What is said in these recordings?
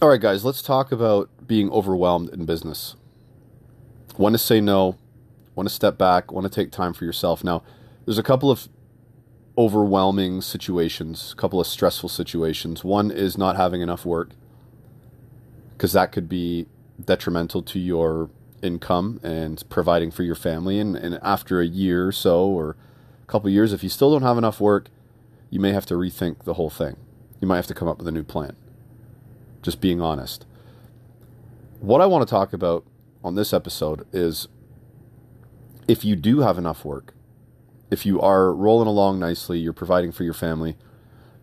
All right, guys, let's talk about being overwhelmed in business. Want to say no, want to step back, want to take time for yourself. Now, there's a couple of overwhelming situations, a couple of stressful situations. One is not having enough work because that could be detrimental to your income and providing for your family. And, and after a year or so, or a couple years, if you still don't have enough work, you may have to rethink the whole thing. You might have to come up with a new plan. Just being honest. What I want to talk about on this episode is if you do have enough work, if you are rolling along nicely, you're providing for your family,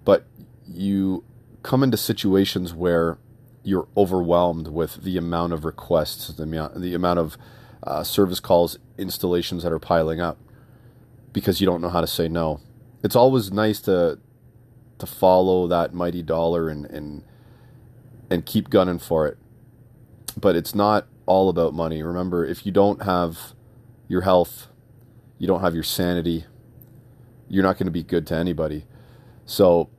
but you come into situations where you're overwhelmed with the amount of requests, the amount, the amount of uh, service calls, installations that are piling up, because you don't know how to say no. It's always nice to to follow that mighty dollar and and and keep gunning for it, but it's not all about money. Remember, if you don't have your health, you don't have your sanity, you're not going to be good to anybody. So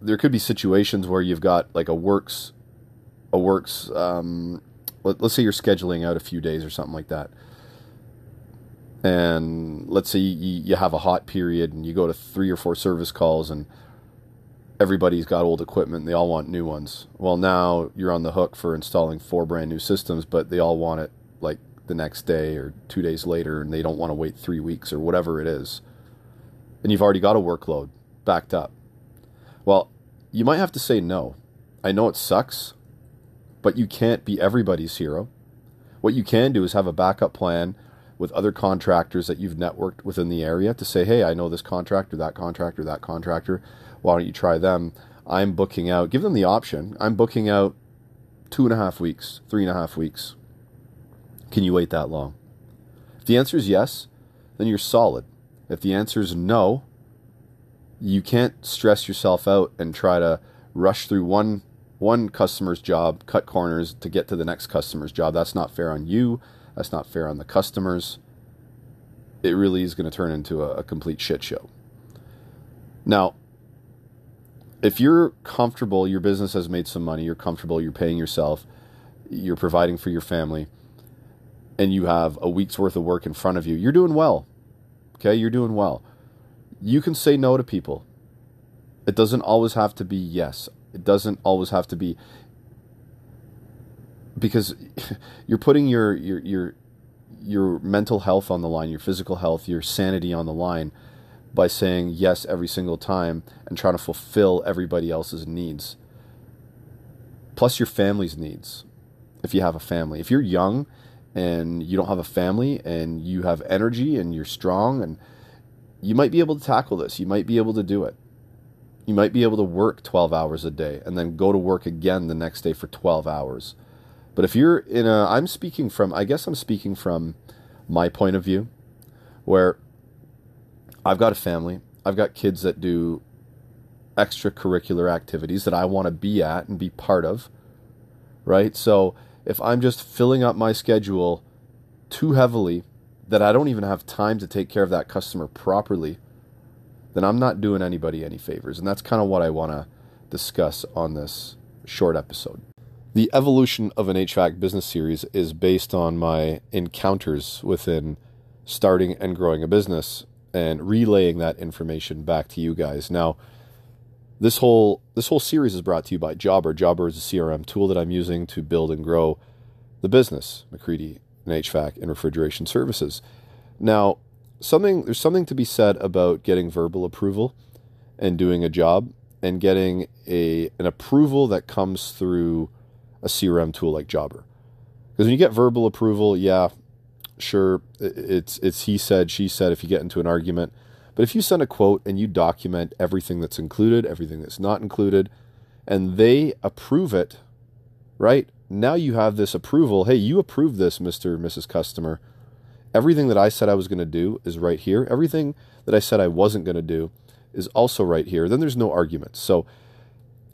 there could be situations where you've got like a works a works um, let, us say you're scheduling out a few days or something like that and let's say you, you have a hot period and you go to three or four service calls and everybody's got old equipment and they all want new ones well now you're on the hook for installing four brand new systems but they all want it like the next day or two days later and they don't want to wait three weeks or whatever it is and you've already got a workload backed up. Well, you might have to say no. I know it sucks, but you can't be everybody's hero. What you can do is have a backup plan with other contractors that you've networked within the area to say, hey, I know this contractor, that contractor, that contractor. Why don't you try them? I'm booking out, give them the option. I'm booking out two and a half weeks, three and a half weeks. Can you wait that long? If the answer is yes, then you're solid. If the answer is no, you can't stress yourself out and try to rush through one one customer's job, cut corners to get to the next customer's job. That's not fair on you. That's not fair on the customers. It really is going to turn into a, a complete shit show. Now, if you're comfortable, your business has made some money, you're comfortable, you're paying yourself, you're providing for your family, and you have a week's worth of work in front of you, you're doing well. Okay, you're doing well. You can say no to people. It doesn't always have to be yes. It doesn't always have to be because you're putting your your your your mental health on the line, your physical health, your sanity on the line by saying yes every single time and trying to fulfill everybody else's needs. Plus your family's needs. If you have a family. If you're young and you don't have a family and you have energy and you're strong and you might be able to tackle this. You might be able to do it. You might be able to work 12 hours a day and then go to work again the next day for 12 hours. But if you're in a, I'm speaking from, I guess I'm speaking from my point of view, where I've got a family, I've got kids that do extracurricular activities that I want to be at and be part of, right? So if I'm just filling up my schedule too heavily that I don't even have time to take care of that customer properly, then I'm not doing anybody any favors. And that's kind of what I want to discuss on this short episode. The evolution of an HVAC business series is based on my encounters within starting and growing a business and relaying that information back to you guys. Now, this whole this whole series is brought to you by Jobber. Jobber is a CRM tool that I'm using to build and grow the business, McCreadie and HVAC and refrigeration services. Now, something there's something to be said about getting verbal approval and doing a job and getting a an approval that comes through a CRM tool like Jobber. Because when you get verbal approval, yeah, sure, it's it's he said, she said if you get into an argument, but if you send a quote and you document everything that's included, everything that's not included, and they approve it, right? Now you have this approval. Hey, you approved this, Mr. Mrs. Customer. Everything that I said I was going to do is right here. Everything that I said I wasn't going to do is also right here. Then there's no argument. So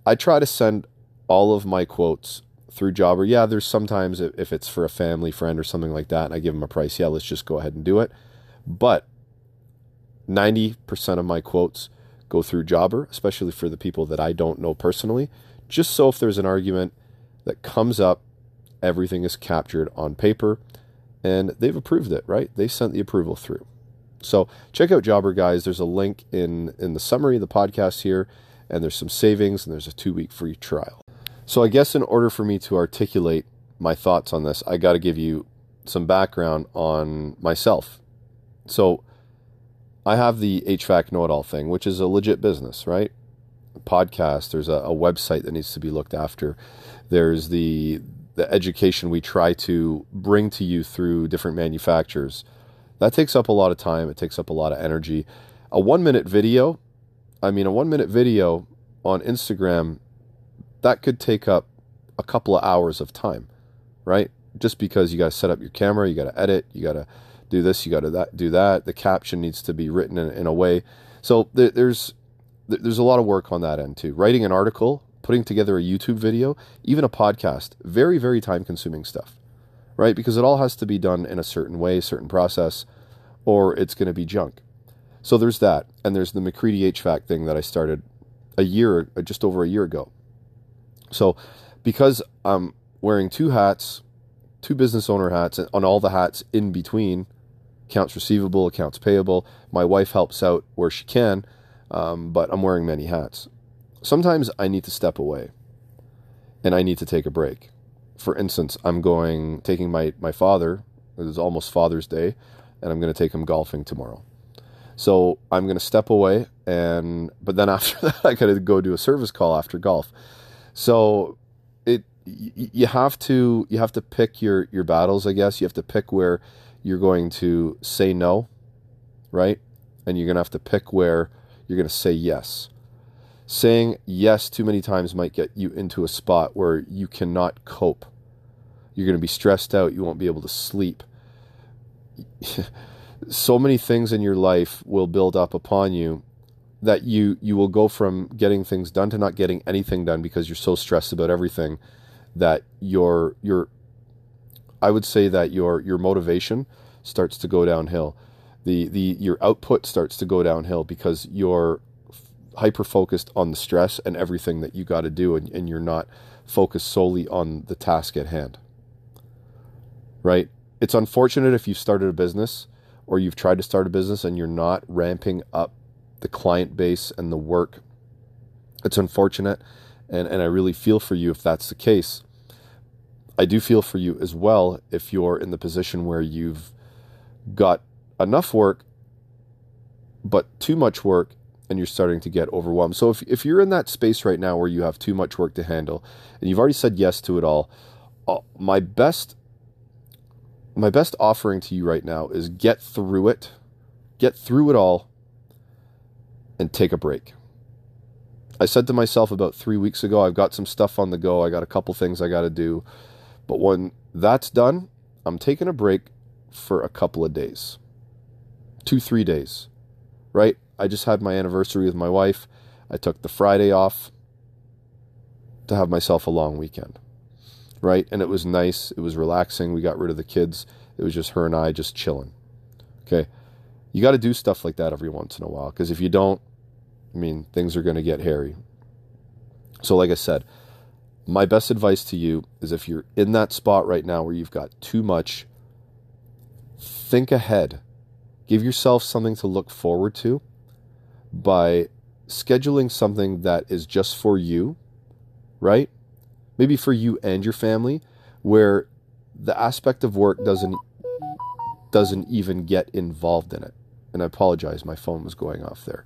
I try to send all of my quotes through Jobber. Yeah, there's sometimes if it's for a family friend or something like that, and I give them a price, yeah, let's just go ahead and do it. But 90% of my quotes go through Jobber, especially for the people that I don't know personally, just so if there's an argument, that comes up, everything is captured on paper, and they've approved it, right? They sent the approval through. So check out Jobber Guys. There's a link in in the summary of the podcast here, and there's some savings, and there's a two week free trial. So I guess in order for me to articulate my thoughts on this, I got to give you some background on myself. So I have the HVAC know it all thing, which is a legit business, right? Podcast, there's a, a, website that needs to be looked after. There's the the education we try to bring to you through different manufacturers. That takes up a lot of time, it takes up a lot of energy. A 1 minute video, I mean a 1 minute video on Instagram that could take up a couple of hours of time, right? Just because you got to set up your camera, you got to edit, you got to do this, you got to that, do that. The caption needs to be written in, in a way. So th- there's there's a lot of work on that end too. Writing an article, putting together a YouTube video, even a podcast, very very time consuming stuff, right? Because it all has to be done in a certain way, certain process, or it's going to be junk. So there's that, and there's the McCreadie HVAC thing that I started a year, just over a year ago. So, because I'm wearing two hats, two business owner hats, and on all the hats in between, accounts receivable, accounts payable, my wife helps out where she can, um, but I'm wearing many hats. Sometimes I need to step away and I need to take a break. For instance, I'm going, taking my, my father, it is almost Father's Day, and I'm going to take him golfing tomorrow. So I'm going to step away, and but then after that, I got to go do a service call after golf. So it you have to you have to pick your your battles, I guess. You have to pick where you're going to say no, right? And you're going to have to pick where you're going to say yes. Saying yes too many times might get you into a spot where you cannot cope. You're going to be stressed out, you won't be able to sleep. so many things in your life will build up upon you that you you will go from getting things done to not getting anything done because you're so stressed about everything that your your I would say that your your motivation starts to go downhill. The the your output starts to go downhill because you're hyper focused on the stress and everything that you got to do and, and you're not focused solely on the task at hand. Right? It's unfortunate if you've started a business or you've tried to start a business and you're not ramping up the client base and the work. It's unfortunate, and, and I really feel for you if that's the case. I do feel for you as well if you're in the position where you've got enough work, but too much work, and you're starting to get overwhelmed. So if, if you're in that space right now where you have too much work to handle, and you've already said yes to it all, uh, my best my best offering to you right now is get through it, get through it all, and take a break. I said to myself about three weeks ago, I've got some stuff on the go. I got a couple things I got to do. But when that's done, I'm taking a break for a couple of days two, three days, right? I just had my anniversary with my wife. I took the Friday off to have myself a long weekend, right? And it was nice. It was relaxing. We got rid of the kids. It was just her and I just chilling. Okay. You got to do stuff like that every once in a while because if you don't, I mean, things are going to get hairy. So, like I said, my best advice to you is if you're in that spot right now where you've got too much, think ahead. Give yourself something to look forward to by scheduling something that is just for you, right? Maybe for you and your family, where the aspect of work doesn't doesn't even get involved in it. And I apologize, my phone was going off there.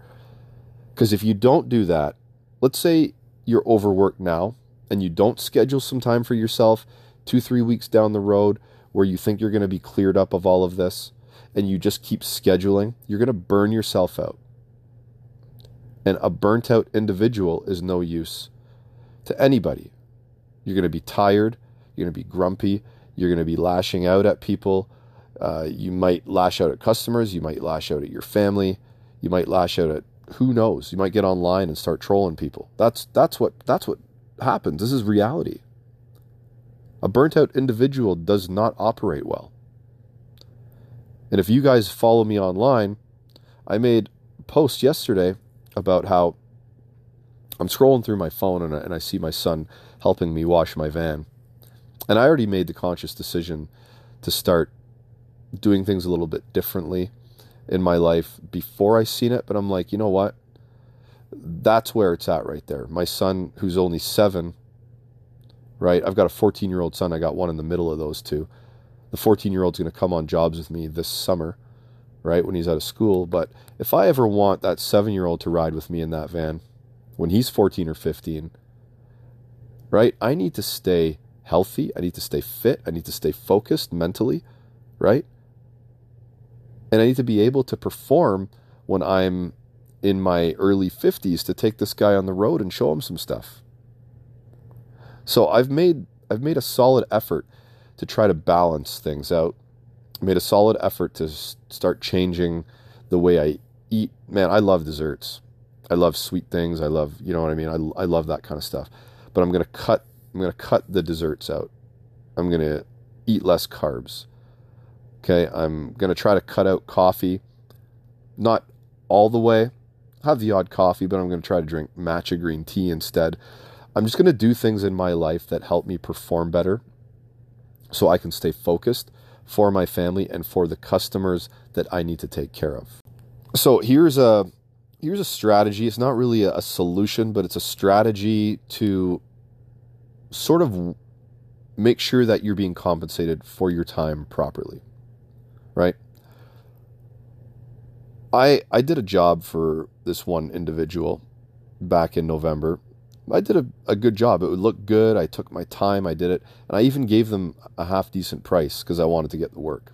Because if you don't do that, let's say you're overworked now and you don't schedule some time for yourself two, three weeks down the road where you think you're going to be cleared up of all of this and you just keep scheduling, you're going to burn yourself out. And a burnt out individual is no use to anybody. You're going to be tired, you're going to be grumpy, you're going to be lashing out at people. Uh, you might lash out at customers, you might lash out at your family, you might lash out at who knows? You might get online and start trolling people. That's that's what that's what happens. This is reality. A burnt out individual does not operate well. And if you guys follow me online, I made a post yesterday about how I'm scrolling through my phone and I, and I see my son helping me wash my van. And I already made the conscious decision to start doing things a little bit differently in my life before I seen it, but I'm like, you know what? That's where it's at right there. My son, who's only seven, right? I've got a 14 year old son. I got one in the middle of those two. The 14 year old's going to come on jobs with me this summer, right? When he's out of school. But if I ever want that seven year old to ride with me in that van when he's 14 or 15, right? I need to stay healthy. I need to stay fit. I need to stay focused mentally, right? And I need to be able to perform when I'm in my early 50s to take this guy on the road and show him some stuff. So I've made I've made a solid effort to try to balance things out. I made a solid effort to start changing the way I eat. Man, I love desserts. I love sweet things. I love, you know what I mean? I, I love that kind of stuff. But I'm going to cut I'm going to cut the desserts out. I'm going to eat less carbs. Okay, I'm going to try to cut out coffee. Not all the way. have the odd coffee, but I'm going to try to drink matcha green tea instead. I'm just going to do things in my life that help me perform better so I can stay focused for my family and for the customers that I need to take care of. So here's a here's a strategy. It's not really a, solution, but it's a strategy to sort of make sure that you're being compensated for your time properly. Right? I I did a job for this one individual back in November I did a, a good job. It would look good. I took my time. I did it. And I even gave them a half decent price because I wanted to get the work.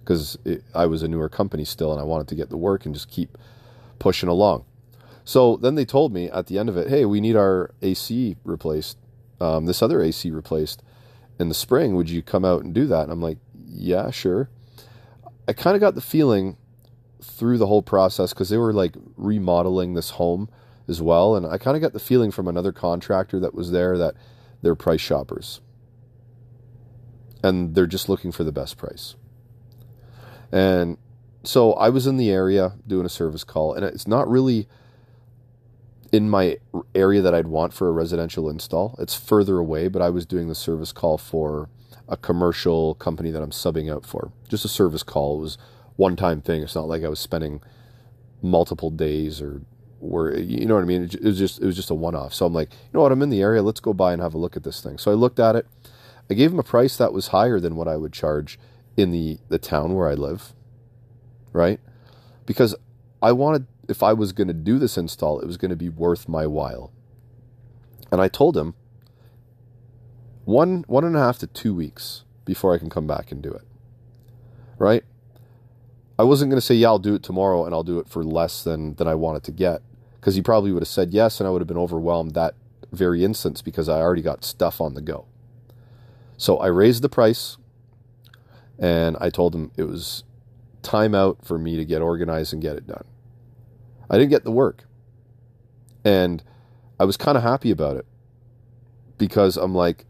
Because I was a newer company still and I wanted to get the work and just keep pushing along. So then they told me at the end of it, hey, we need our AC replaced, um, this other AC replaced in the spring. Would you come out and do that? And I'm like, yeah, sure. I kind of got the feeling through the whole process because they were like remodeling this home as well. And I kind of got the feeling from another contractor that was there that they're price shoppers and they're just looking for the best price. And so I was in the area doing a service call, and it's not really in my area that I'd want for a residential install. It's further away, but I was doing the service call for a commercial company that I'm subbing out for. Just a service call. It was one time thing. It's not like I was spending multiple days or were you know what I mean? It was just it was just a one off. So I'm like, you know what? I'm in the area. Let's go by and have a look at this thing. So I looked at it. I gave him a price that was higher than what I would charge in the the town where I live. Right? Because I wanted if I was going to do this install, it was going to be worth my while. And I told him one one and a half to two weeks before I can come back and do it. Right? I wasn't going to say, yeah, I'll do it tomorrow and I'll do it for less than, than I wanted to get. Because he probably would have said yes and I would have been overwhelmed that very instance because I already got stuff on the go. So I raised the price and I told him it was time out for me to get organized and get it done. I didn't get the work. And I was kind of happy about it because I'm like,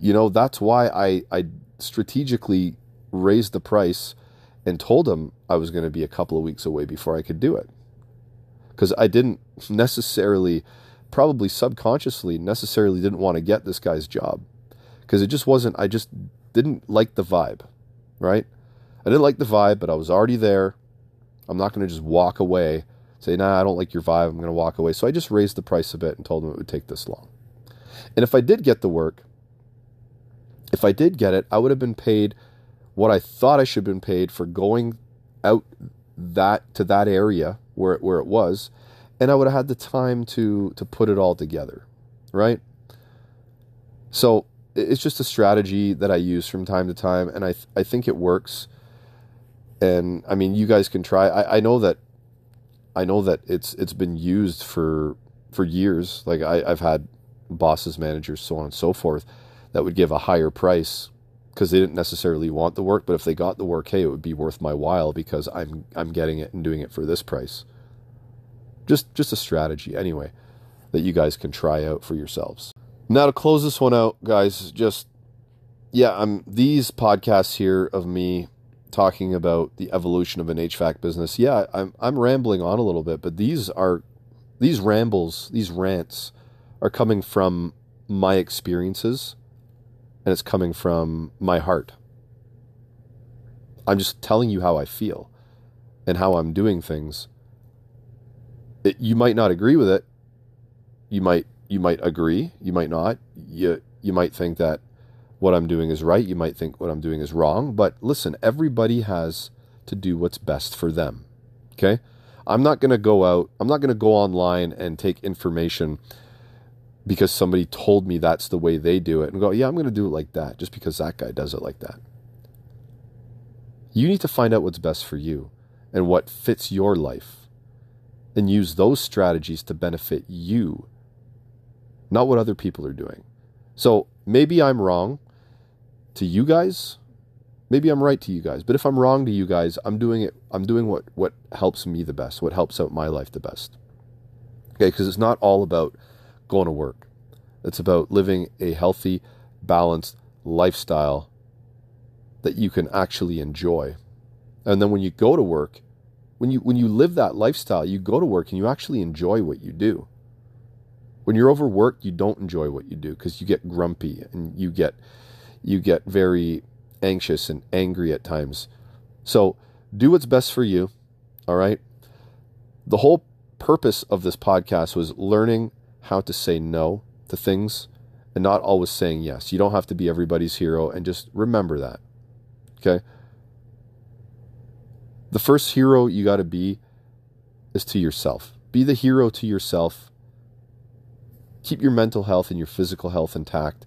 you know, that's why I, I strategically raised the price and told him I was going to be a couple of weeks away before I could do it. Because I didn't necessarily, probably subconsciously, necessarily didn't want to get this guy's job. Because it just wasn't, I just didn't like the vibe, right? I didn't like the vibe, but I was already there. I'm not going to just walk away, say, nah, I don't like your vibe. I'm going to walk away. So I just raised the price a bit and told him it would take this long. And if I did get the work, if I did get it, I would have been paid what I thought I should have been paid for going out that to that area where it, where it was, and I would have had the time to to put it all together, right? So it's just a strategy that I use from time to time, and I th- I think it works. And I mean, you guys can try. I, I know that I know that it's it's been used for for years. Like I, I've had bosses, managers, so on and so forth, that would give a higher price because they didn't necessarily want the work, but if they got the work, hey, it would be worth my while because I'm I'm getting it and doing it for this price. Just just a strategy anyway that you guys can try out for yourselves. Now to close this one out, guys, just yeah, I'm these podcasts here of me talking about the evolution of an HVAC business. Yeah, I'm I'm rambling on a little bit, but these are these rambles, these rants are coming from my experiences and it's coming from my heart. I'm just telling you how I feel and how I'm doing things. It, you might not agree with it. You might you might agree, you might not. You you might think that what I'm doing is right, you might think what I'm doing is wrong, but listen, everybody has to do what's best for them. Okay? I'm not going to go out, I'm not going to go online and take information because somebody told me that's the way they do it and go, yeah, I'm going to do it like that just because that guy does it like that. You need to find out what's best for you and what fits your life and use those strategies to benefit you, not what other people are doing. So maybe I'm wrong to you guys. Maybe I'm right to you guys. But if I'm wrong to you guys, I'm doing it I'm doing what what helps me the best, what helps out my life the best. Okay, because it's not all about going to work. It's about living a healthy, balanced lifestyle that you can actually enjoy. And then when you go to work, when you when you live that lifestyle, you go to work and you actually enjoy what you do. When you're overworked, you don't enjoy what you do because you get grumpy and you get you get very anxious and angry at times. So, do what's best for you, all right? The whole purpose of this podcast was learning how to say no to things and not always saying yes. You don't have to be everybody's hero and just remember that. Okay? The first hero you got to be is to yourself. Be the hero to yourself. Keep your mental health and your physical health intact.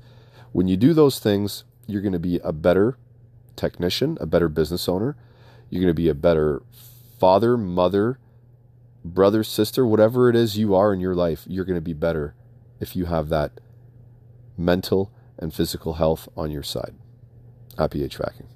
When you do those things, you're going to be a better technician, a better business owner. You're going to be a better father, mother, brother, sister, whatever it is you are in your life. You're going to be better if you have that mental and physical health on your side. Happy HVACing.